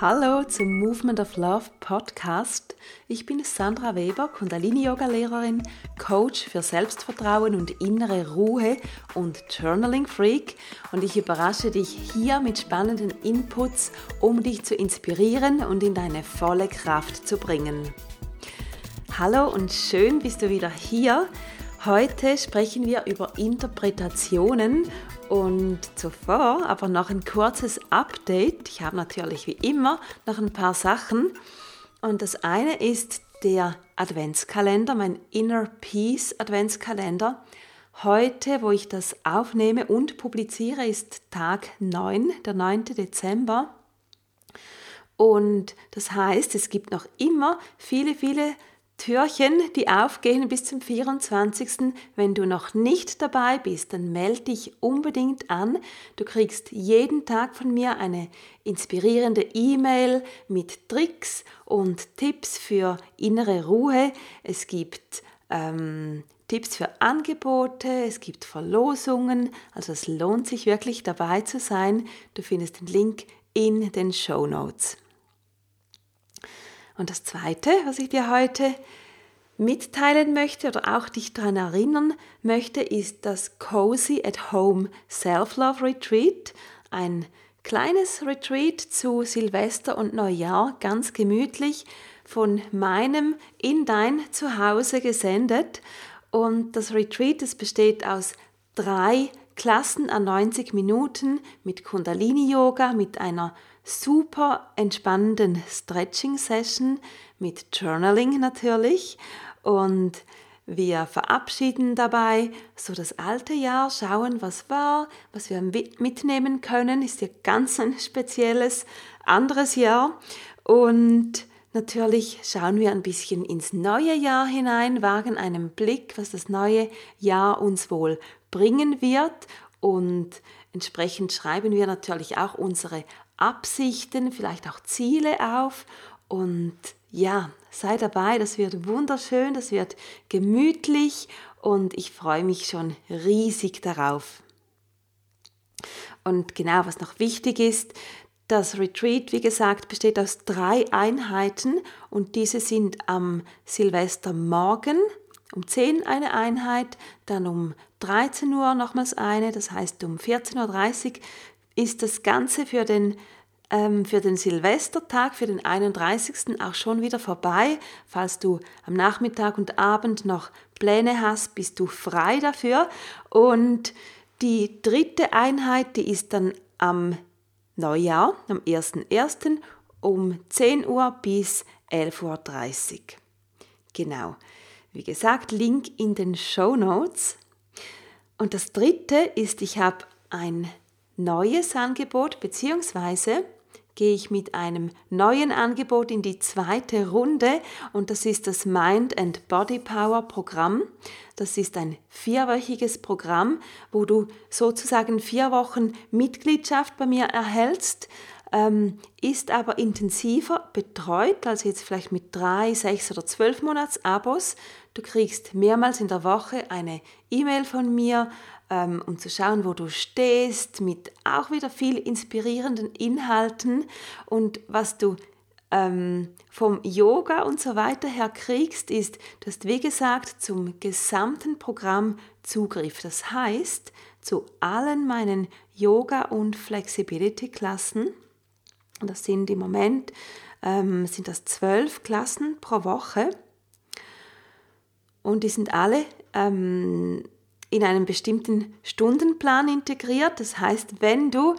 Hallo zum Movement of Love Podcast. Ich bin Sandra Weber, Kundalini-Yoga-Lehrerin, Coach für Selbstvertrauen und innere Ruhe und Journaling-Freak und ich überrasche dich hier mit spannenden Inputs, um dich zu inspirieren und in deine volle Kraft zu bringen. Hallo und schön bist du wieder hier. Heute sprechen wir über Interpretationen und zuvor aber noch ein kurzes Update. Ich habe natürlich wie immer noch ein paar Sachen. Und das eine ist der Adventskalender, mein Inner Peace Adventskalender. Heute, wo ich das aufnehme und publiziere, ist Tag 9, der 9. Dezember. Und das heißt, es gibt noch immer viele, viele Türchen, die aufgehen bis zum 24. Wenn du noch nicht dabei bist, dann melde dich unbedingt an. Du kriegst jeden Tag von mir eine inspirierende E-Mail mit Tricks und Tipps für innere Ruhe. Es gibt ähm, Tipps für Angebote, es gibt Verlosungen, also es lohnt sich wirklich dabei zu sein. Du findest den Link in den Show Notes. Und das Zweite, was ich dir heute mitteilen möchte oder auch dich daran erinnern möchte, ist das Cozy at Home Self-Love Retreat. Ein kleines Retreat zu Silvester und Neujahr, ganz gemütlich von meinem in dein Zuhause gesendet. Und das Retreat, das besteht aus drei Klassen an 90 Minuten mit Kundalini-Yoga, mit einer super entspannenden Stretching-Session mit Journaling natürlich und wir verabschieden dabei so das alte Jahr, schauen, was war, was wir mitnehmen können. Ist ja ganz ein spezielles anderes Jahr. Und natürlich schauen wir ein bisschen ins neue Jahr hinein, wagen einen Blick, was das neue Jahr uns wohl bringen wird. Und entsprechend schreiben wir natürlich auch unsere Absichten, vielleicht auch Ziele auf und ja, sei dabei, das wird wunderschön, das wird gemütlich und ich freue mich schon riesig darauf. Und genau, was noch wichtig ist, das Retreat, wie gesagt, besteht aus drei Einheiten und diese sind am Silvestermorgen um 10 eine Einheit, dann um 13 Uhr nochmals eine, das heißt um 14.30 Uhr ist das Ganze für den, ähm, für den Silvestertag, für den 31. auch schon wieder vorbei. Falls du am Nachmittag und Abend noch Pläne hast, bist du frei dafür. Und die dritte Einheit, die ist dann am Neujahr, am 1.1. um 10 Uhr bis 11.30 Uhr. Genau. Wie gesagt, Link in den Show Notes. Und das dritte ist, ich habe ein neues Angebot, beziehungsweise gehe ich mit einem neuen Angebot in die zweite Runde und das ist das Mind and Body Power Programm. Das ist ein vierwöchiges Programm, wo du sozusagen vier Wochen Mitgliedschaft bei mir erhältst, ähm, ist aber intensiver betreut, als jetzt vielleicht mit drei, sechs oder zwölf Monats Abos. Du kriegst mehrmals in der Woche eine E-Mail von mir, ähm, um zu schauen, wo du stehst, mit auch wieder viel inspirierenden Inhalten. Und was du ähm, vom Yoga und so weiter her kriegst, ist, du hast wie gesagt zum gesamten Programm Zugriff. Das heißt, zu allen meinen Yoga- und Flexibility-Klassen, das sind im Moment ähm, sind das zwölf Klassen pro Woche. Und die sind alle ähm, in einen bestimmten Stundenplan integriert. Das heißt, wenn du,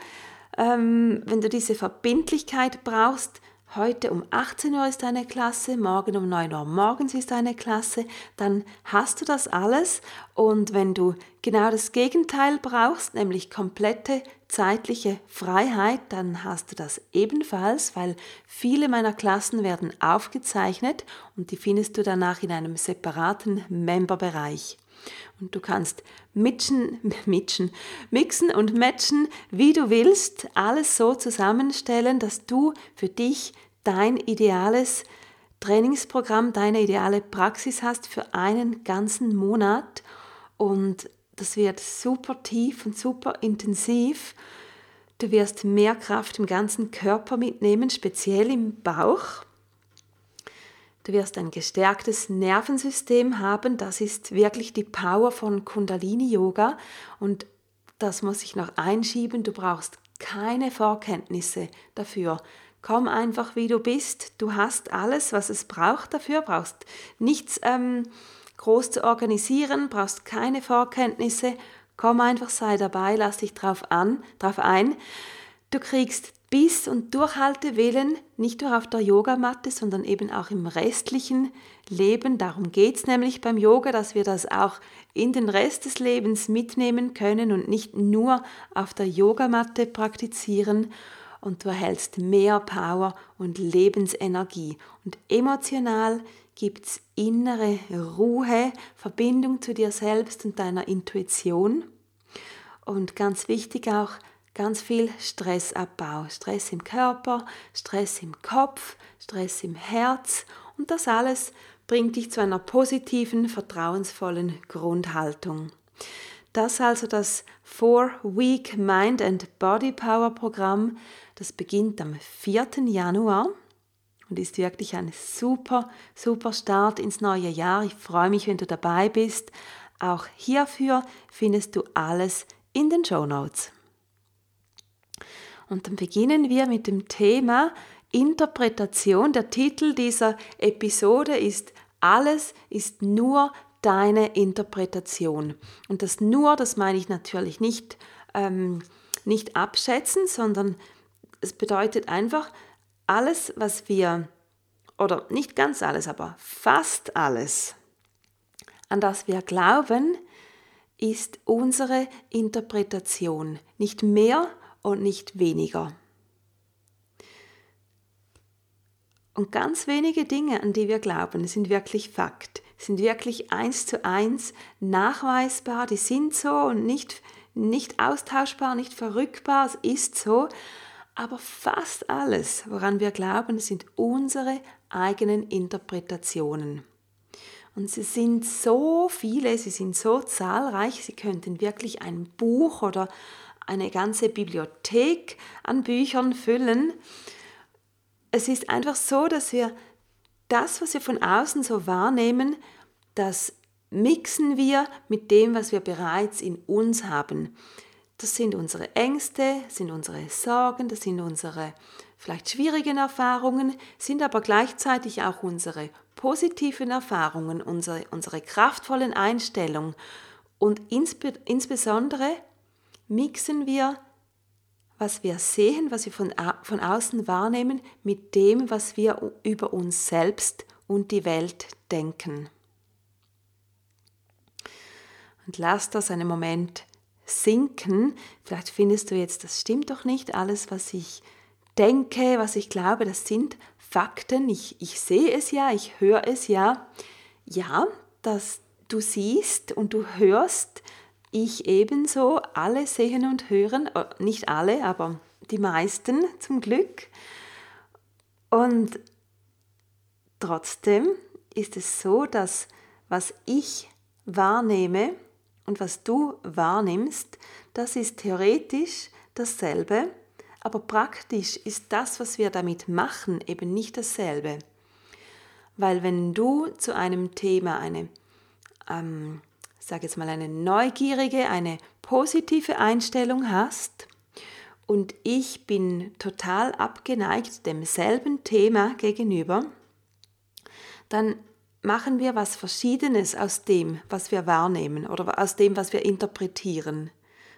ähm, wenn du diese Verbindlichkeit brauchst, heute um 18 Uhr ist eine Klasse, morgen um 9 Uhr morgens ist eine Klasse, dann hast du das alles. Und wenn du genau das Gegenteil brauchst, nämlich komplette zeitliche Freiheit, dann hast du das ebenfalls, weil viele meiner Klassen werden aufgezeichnet und die findest du danach in einem separaten Memberbereich. Und du kannst mischen, mischen, mixen und matchen, wie du willst, alles so zusammenstellen, dass du für dich dein ideales Trainingsprogramm, deine ideale Praxis hast für einen ganzen Monat. Und das wird super tief und super intensiv. Du wirst mehr Kraft im ganzen Körper mitnehmen, speziell im Bauch. Du wirst ein gestärktes Nervensystem haben. Das ist wirklich die Power von Kundalini Yoga. Und das muss ich noch einschieben. Du brauchst keine Vorkenntnisse dafür. Komm einfach, wie du bist. Du hast alles, was es braucht dafür. Brauchst nichts ähm, groß zu organisieren, brauchst keine Vorkenntnisse. Komm einfach, sei dabei, lass dich drauf, an, drauf ein. Du kriegst Biss- und Durchhaltewillen, nicht nur auf der Yogamatte, sondern eben auch im restlichen Leben. Darum geht es nämlich beim Yoga, dass wir das auch in den Rest des Lebens mitnehmen können und nicht nur auf der Yogamatte praktizieren. Und du erhältst mehr Power und Lebensenergie. Und emotional gibt es innere Ruhe, Verbindung zu dir selbst und deiner Intuition. Und ganz wichtig auch, ganz viel Stressabbau. Stress im Körper, Stress im Kopf, Stress im Herz und das alles bringt dich zu einer positiven, vertrauensvollen Grundhaltung. Das also das Four Week Mind and Body Power Programm, das beginnt am 4. Januar und ist wirklich ein super, super Start ins neue Jahr. Ich freue mich, wenn du dabei bist. Auch hierfür findest du alles in den Show Notes. Und dann beginnen wir mit dem Thema Interpretation. Der Titel dieser Episode ist Alles ist nur deine Interpretation. Und das nur, das meine ich natürlich nicht, ähm, nicht abschätzen, sondern es bedeutet einfach, alles, was wir, oder nicht ganz alles, aber fast alles, an das wir glauben, ist unsere Interpretation. Nicht mehr und nicht weniger. Und ganz wenige Dinge, an die wir glauben, sind wirklich Fakt, sind wirklich eins zu eins nachweisbar, die sind so und nicht, nicht austauschbar, nicht verrückbar, es ist so. Aber fast alles, woran wir glauben, sind unsere eigenen Interpretationen. Und sie sind so viele, sie sind so zahlreich, sie könnten wirklich ein Buch oder eine ganze Bibliothek an Büchern füllen. Es ist einfach so, dass wir das, was wir von außen so wahrnehmen, das mixen wir mit dem, was wir bereits in uns haben. Das sind unsere Ängste, sind unsere Sorgen, das sind unsere vielleicht schwierigen Erfahrungen, sind aber gleichzeitig auch unsere positiven Erfahrungen, unsere, unsere kraftvollen Einstellungen und insbe insbesondere mixen wir, was wir sehen, was wir von, von außen wahrnehmen, mit dem, was wir über uns selbst und die Welt denken. Und lass das einen Moment sinken. Vielleicht findest du jetzt, das stimmt doch nicht, alles, was ich denke, was ich glaube, das sind Fakten. Ich, ich sehe es ja, ich höre es ja. Ja, dass du siehst und du hörst, ich ebenso, alle sehen und hören, äh, nicht alle, aber die meisten zum Glück. Und trotzdem ist es so, dass was ich wahrnehme und was du wahrnimmst, das ist theoretisch dasselbe, aber praktisch ist das, was wir damit machen, eben nicht dasselbe. Weil wenn du zu einem Thema eine ähm, sage jetzt mal, eine neugierige, eine positive Einstellung hast und ich bin total abgeneigt demselben Thema gegenüber, dann machen wir was Verschiedenes aus dem, was wir wahrnehmen oder aus dem, was wir interpretieren.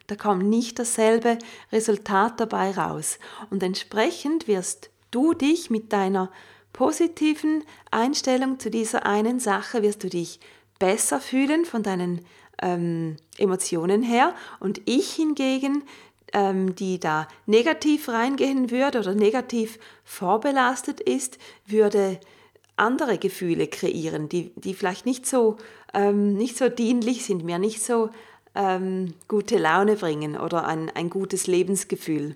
Da kommt nicht dasselbe Resultat dabei raus. Und entsprechend wirst du dich mit deiner positiven Einstellung zu dieser einen Sache, wirst du dich besser fühlen von deinen ähm, Emotionen her und ich hingegen ähm, die da negativ reingehen würde oder negativ vorbelastet ist, würde andere Gefühle kreieren, die, die vielleicht nicht so, ähm, nicht so dienlich sind, mir nicht so ähm, gute Laune bringen oder ein, ein gutes Lebensgefühl.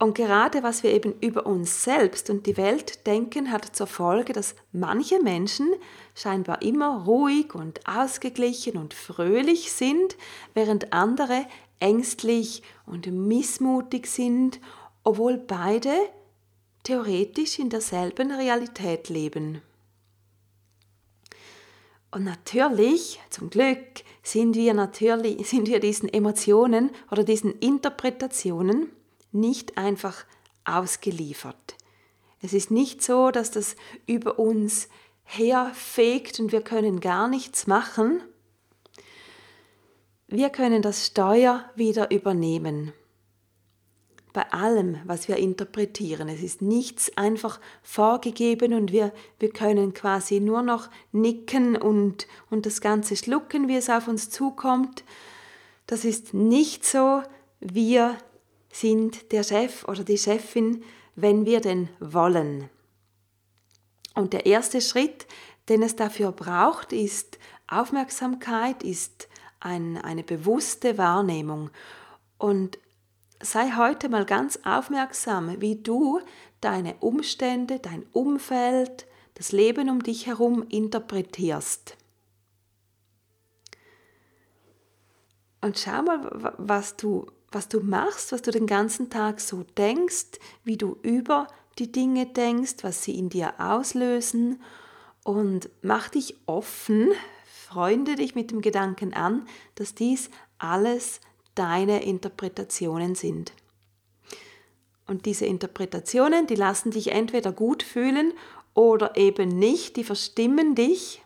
Und gerade was wir eben über uns selbst und die Welt denken, hat zur Folge, dass manche Menschen scheinbar immer ruhig und ausgeglichen und fröhlich sind, während andere ängstlich und missmutig sind, obwohl beide theoretisch in derselben Realität leben. Und natürlich, zum Glück, sind wir natürlich, sind wir diesen Emotionen oder diesen Interpretationen nicht einfach ausgeliefert. Es ist nicht so, dass das über uns herfegt und wir können gar nichts machen. Wir können das Steuer wieder übernehmen. Bei allem, was wir interpretieren. Es ist nichts einfach vorgegeben und wir, wir können quasi nur noch nicken und, und das Ganze schlucken, wie es auf uns zukommt. Das ist nicht so. Wir sind der Chef oder die Chefin, wenn wir denn wollen. Und der erste Schritt, den es dafür braucht, ist Aufmerksamkeit, ist ein, eine bewusste Wahrnehmung. Und sei heute mal ganz aufmerksam, wie du deine Umstände, dein Umfeld, das Leben um dich herum interpretierst. Und schau mal, was du was du machst, was du den ganzen Tag so denkst, wie du über die Dinge denkst, was sie in dir auslösen und mach dich offen, freunde dich mit dem Gedanken an, dass dies alles deine Interpretationen sind. Und diese Interpretationen, die lassen dich entweder gut fühlen oder eben nicht, die verstimmen dich.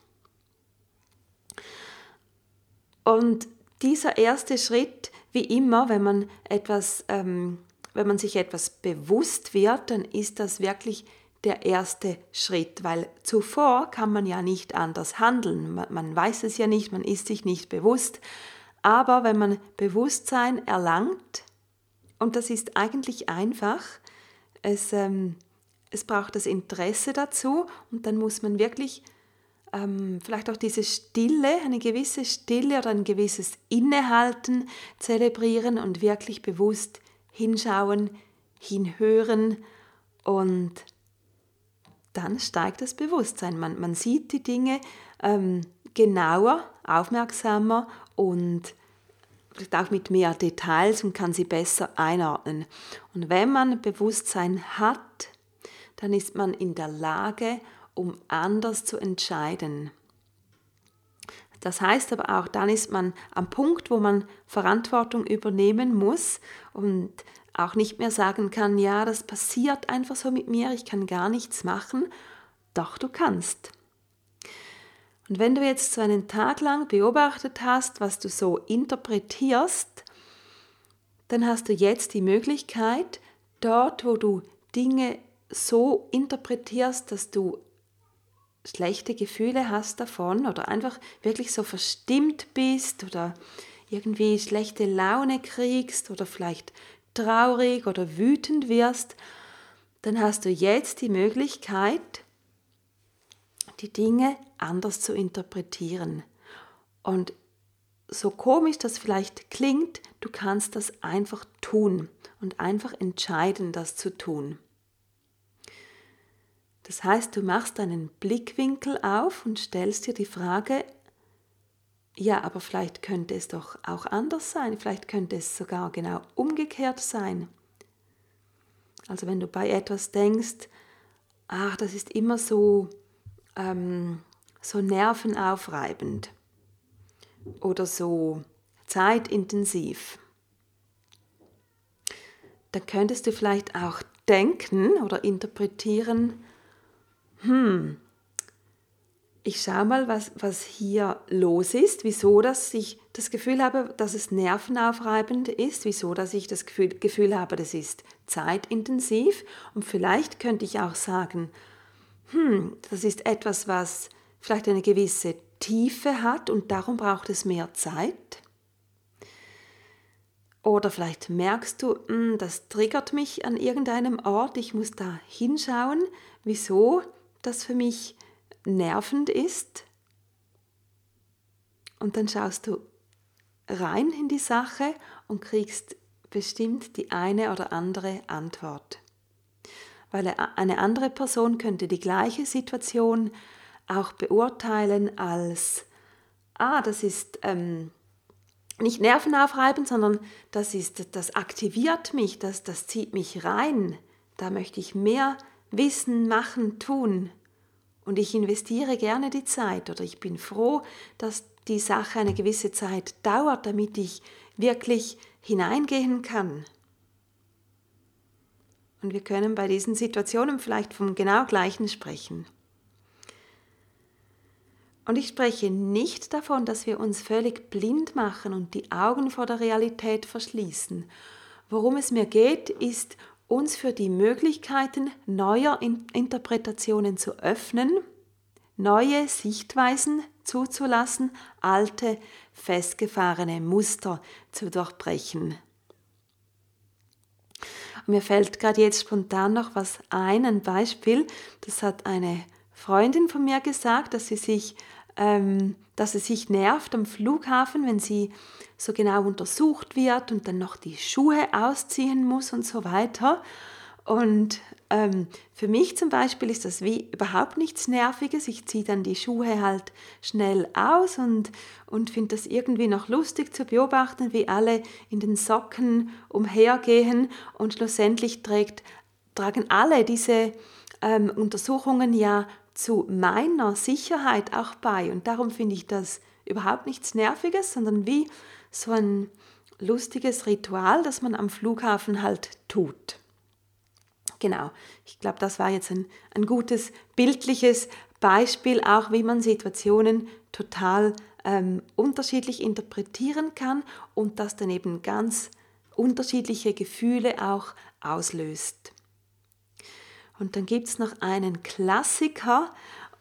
Und dieser erste Schritt wie immer, wenn man etwas, ähm, wenn man sich etwas bewusst wird, dann ist das wirklich der erste Schritt, weil zuvor kann man ja nicht anders handeln. Man, man weiß es ja nicht, man ist sich nicht bewusst. Aber wenn man Bewusstsein erlangt, und das ist eigentlich einfach, es, ähm, es braucht das Interesse dazu und dann muss man wirklich ähm, vielleicht auch diese Stille, eine gewisse Stille oder ein gewisses Innehalten zelebrieren und wirklich bewusst hinschauen, hinhören und dann steigt das Bewusstsein. Man, man sieht die Dinge ähm, genauer, aufmerksamer und vielleicht auch mit mehr Details und kann sie besser einordnen. Und wenn man Bewusstsein hat, dann ist man in der Lage, um anders zu entscheiden. Das heißt aber auch, dann ist man am Punkt, wo man Verantwortung übernehmen muss und auch nicht mehr sagen kann, ja, das passiert einfach so mit mir, ich kann gar nichts machen. Doch du kannst. Und wenn du jetzt so einen Tag lang beobachtet hast, was du so interpretierst, dann hast du jetzt die Möglichkeit, dort, wo du Dinge so interpretierst, dass du schlechte Gefühle hast davon oder einfach wirklich so verstimmt bist oder irgendwie schlechte Laune kriegst oder vielleicht traurig oder wütend wirst, dann hast du jetzt die Möglichkeit, die Dinge anders zu interpretieren. Und so komisch das vielleicht klingt, du kannst das einfach tun und einfach entscheiden, das zu tun. Das heißt, du machst einen Blickwinkel auf und stellst dir die Frage, ja, aber vielleicht könnte es doch auch anders sein, vielleicht könnte es sogar genau umgekehrt sein. Also wenn du bei etwas denkst, ach, das ist immer so, ähm, so nervenaufreibend oder so zeitintensiv, dann könntest du vielleicht auch denken oder interpretieren, hm, ich schaue mal, was, was hier los ist, wieso dass ich das Gefühl habe, dass es nervenaufreibend ist, wieso dass ich das Gefühl, Gefühl habe, das ist zeitintensiv? Und vielleicht könnte ich auch sagen, hm, das ist etwas, was vielleicht eine gewisse Tiefe hat und darum braucht es mehr Zeit. Oder vielleicht merkst du, hm, das triggert mich an irgendeinem Ort, ich muss da hinschauen, wieso das für mich nervend ist. Und dann schaust du rein in die Sache und kriegst bestimmt die eine oder andere Antwort. Weil eine andere Person könnte die gleiche Situation auch beurteilen als, ah, das ist ähm, nicht nervenaufreibend, sondern das, ist, das aktiviert mich, das, das zieht mich rein. Da möchte ich mehr wissen, machen, tun. Und ich investiere gerne die Zeit oder ich bin froh, dass die Sache eine gewisse Zeit dauert, damit ich wirklich hineingehen kann. Und wir können bei diesen Situationen vielleicht vom genau gleichen sprechen. Und ich spreche nicht davon, dass wir uns völlig blind machen und die Augen vor der Realität verschließen. Worum es mir geht, ist, uns für die Möglichkeiten neuer Interpretationen zu öffnen, neue Sichtweisen zuzulassen, alte, festgefahrene Muster zu durchbrechen. Mir fällt gerade jetzt spontan noch was ein, ein Beispiel. Das hat eine Freundin von mir gesagt, dass sie sich, ähm, dass es sich nervt am Flughafen, wenn sie so genau untersucht wird und dann noch die Schuhe ausziehen muss und so weiter. Und ähm, für mich zum Beispiel ist das wie überhaupt nichts Nerviges. Ich ziehe dann die Schuhe halt schnell aus und, und finde das irgendwie noch lustig zu beobachten, wie alle in den Socken umhergehen und schlussendlich trägt, tragen alle diese ähm, Untersuchungen ja zu meiner Sicherheit auch bei. Und darum finde ich das überhaupt nichts Nerviges, sondern wie so ein lustiges Ritual, das man am Flughafen halt tut. Genau, ich glaube, das war jetzt ein, ein gutes bildliches Beispiel, auch wie man Situationen total ähm, unterschiedlich interpretieren kann und das dann eben ganz unterschiedliche Gefühle auch auslöst. Und dann gibt es noch einen Klassiker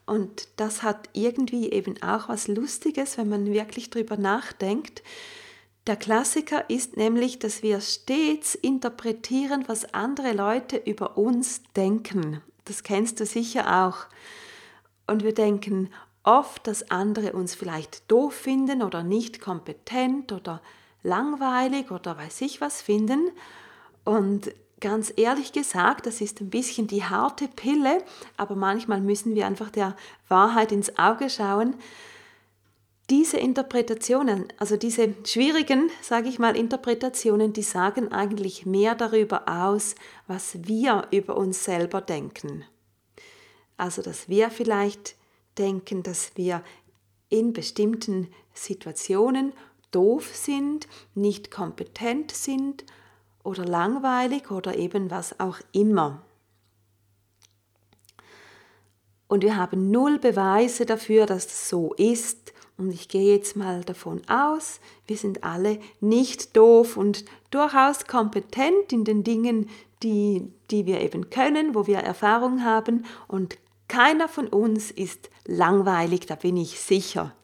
und das hat irgendwie eben auch was Lustiges, wenn man wirklich drüber nachdenkt. Der Klassiker ist nämlich, dass wir stets interpretieren, was andere Leute über uns denken. Das kennst du sicher auch. Und wir denken oft, dass andere uns vielleicht doof finden oder nicht kompetent oder langweilig oder weiß ich was finden. Und Ganz ehrlich gesagt, das ist ein bisschen die harte Pille, aber manchmal müssen wir einfach der Wahrheit ins Auge schauen. Diese Interpretationen, also diese schwierigen, sage ich mal, Interpretationen, die sagen eigentlich mehr darüber aus, was wir über uns selber denken. Also, dass wir vielleicht denken, dass wir in bestimmten Situationen doof sind, nicht kompetent sind oder langweilig oder eben was auch immer. Und wir haben null Beweise dafür, dass das so ist. Und ich gehe jetzt mal davon aus, wir sind alle nicht doof und durchaus kompetent in den Dingen, die, die wir eben können, wo wir Erfahrung haben. Und keiner von uns ist langweilig, da bin ich sicher.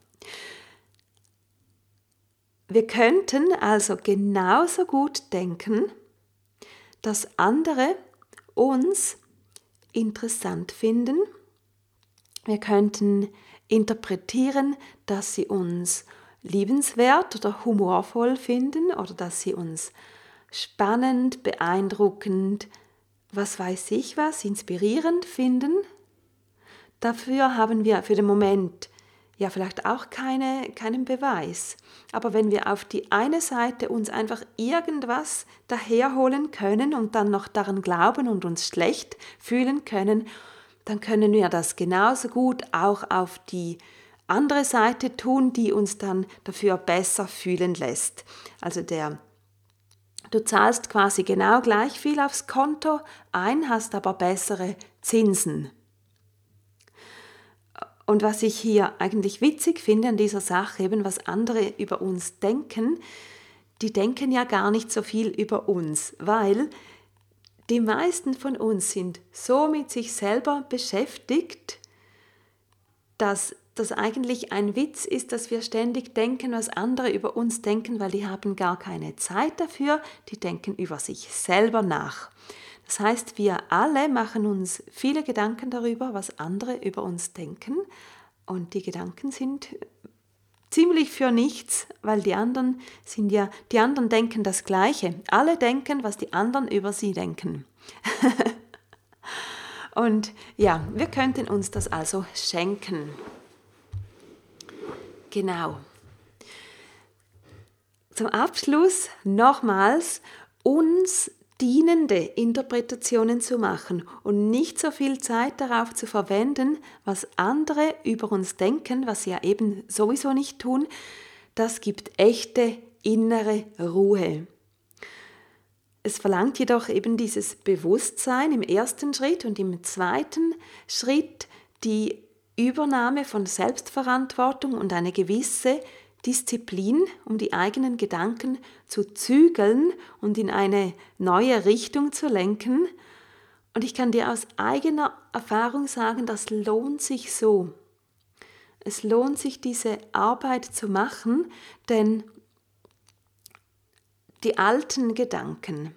Wir könnten also genauso gut denken, dass andere uns interessant finden. Wir könnten interpretieren, dass sie uns liebenswert oder humorvoll finden oder dass sie uns spannend, beeindruckend, was weiß ich was, inspirierend finden. Dafür haben wir für den Moment ja vielleicht auch keine, keinen Beweis. Aber wenn wir auf die eine Seite uns einfach irgendwas daherholen können und dann noch daran glauben und uns schlecht fühlen können, dann können wir das genauso gut auch auf die andere Seite tun, die uns dann dafür besser fühlen lässt. Also der Du zahlst quasi genau gleich viel aufs Konto ein, hast aber bessere Zinsen. Und was ich hier eigentlich witzig finde an dieser Sache, eben was andere über uns denken, die denken ja gar nicht so viel über uns, weil die meisten von uns sind so mit sich selber beschäftigt, dass das eigentlich ein Witz ist, dass wir ständig denken, was andere über uns denken, weil die haben gar keine Zeit dafür, die denken über sich selber nach. Das heißt, wir alle machen uns viele Gedanken darüber, was andere über uns denken und die Gedanken sind ziemlich für nichts, weil die anderen sind ja, die anderen denken das Gleiche. Alle denken, was die anderen über sie denken. und ja, wir könnten uns das also schenken. Genau. Zum Abschluss nochmals uns dienende Interpretationen zu machen und nicht so viel Zeit darauf zu verwenden, was andere über uns denken, was sie ja eben sowieso nicht tun, das gibt echte innere Ruhe. Es verlangt jedoch eben dieses Bewusstsein im ersten Schritt und im zweiten Schritt die Übernahme von Selbstverantwortung und eine gewisse Disziplin, um die eigenen Gedanken zu zügeln und in eine neue Richtung zu lenken. Und ich kann dir aus eigener Erfahrung sagen, das lohnt sich so. Es lohnt sich, diese Arbeit zu machen, denn die alten Gedanken,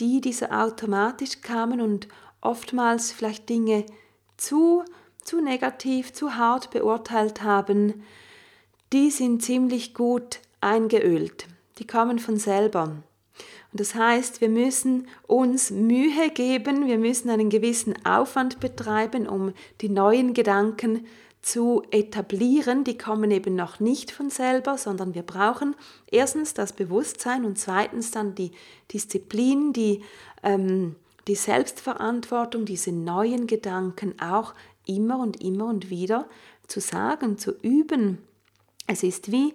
die, die so automatisch kamen und oftmals vielleicht Dinge zu, zu negativ, zu hart beurteilt haben, die sind ziemlich gut eingeölt. Die kommen von selber. Und das heißt, wir müssen uns Mühe geben, wir müssen einen gewissen Aufwand betreiben, um die neuen Gedanken zu etablieren. Die kommen eben noch nicht von selber, sondern wir brauchen erstens das Bewusstsein und zweitens dann die Disziplin, die, ähm, die Selbstverantwortung, diese neuen Gedanken auch immer und immer und wieder zu sagen, zu üben es ist wie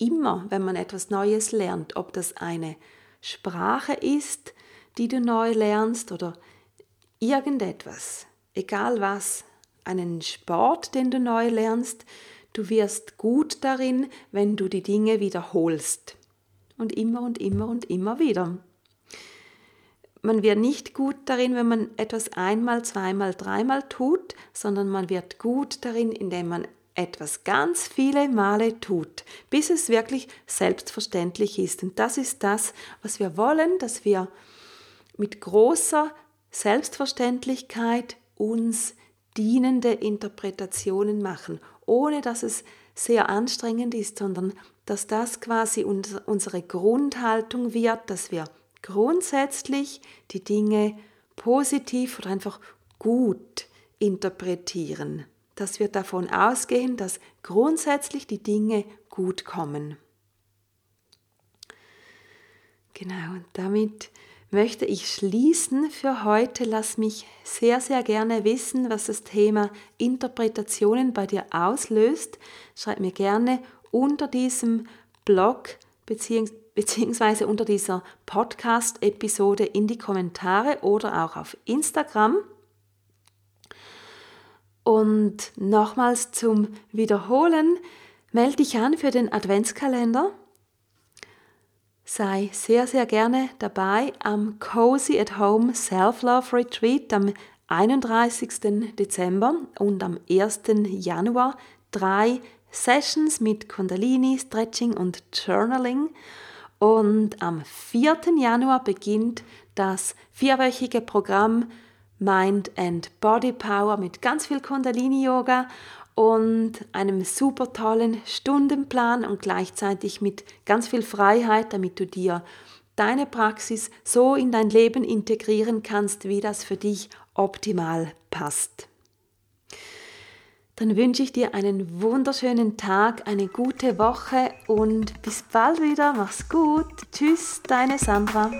immer, wenn man etwas Neues lernt, ob das eine Sprache ist, die du neu lernst oder irgendetwas, egal was, einen Sport, den du neu lernst, du wirst gut darin, wenn du die Dinge wiederholst. Und immer und immer und immer wieder. Man wird nicht gut darin, wenn man etwas einmal, zweimal, dreimal tut, sondern man wird gut darin, indem man etwas ganz viele Male tut, bis es wirklich selbstverständlich ist. Und das ist das, was wir wollen, dass wir mit großer Selbstverständlichkeit uns dienende Interpretationen machen, ohne dass es sehr anstrengend ist, sondern dass das quasi unsere Grundhaltung wird, dass wir grundsätzlich die Dinge positiv oder einfach gut interpretieren dass wir davon ausgehen, dass grundsätzlich die Dinge gut kommen. Genau, und damit möchte ich schließen für heute. Lass mich sehr, sehr gerne wissen, was das Thema Interpretationen bei dir auslöst. Schreib mir gerne unter diesem Blog beziehungsweise unter dieser Podcast-Episode in die Kommentare oder auch auf Instagram. Und nochmals zum Wiederholen, melde dich an für den Adventskalender. Sei sehr, sehr gerne dabei am Cozy at Home Self-Love Retreat am 31. Dezember und am 1. Januar. Drei Sessions mit Kundalini, Stretching und Journaling. Und am 4. Januar beginnt das vierwöchige Programm Mind and Body Power mit ganz viel Kundalini Yoga und einem super tollen Stundenplan und gleichzeitig mit ganz viel Freiheit, damit du dir deine Praxis so in dein Leben integrieren kannst, wie das für dich optimal passt. Dann wünsche ich dir einen wunderschönen Tag, eine gute Woche und bis bald wieder. Mach's gut. Tschüss, deine Sandra.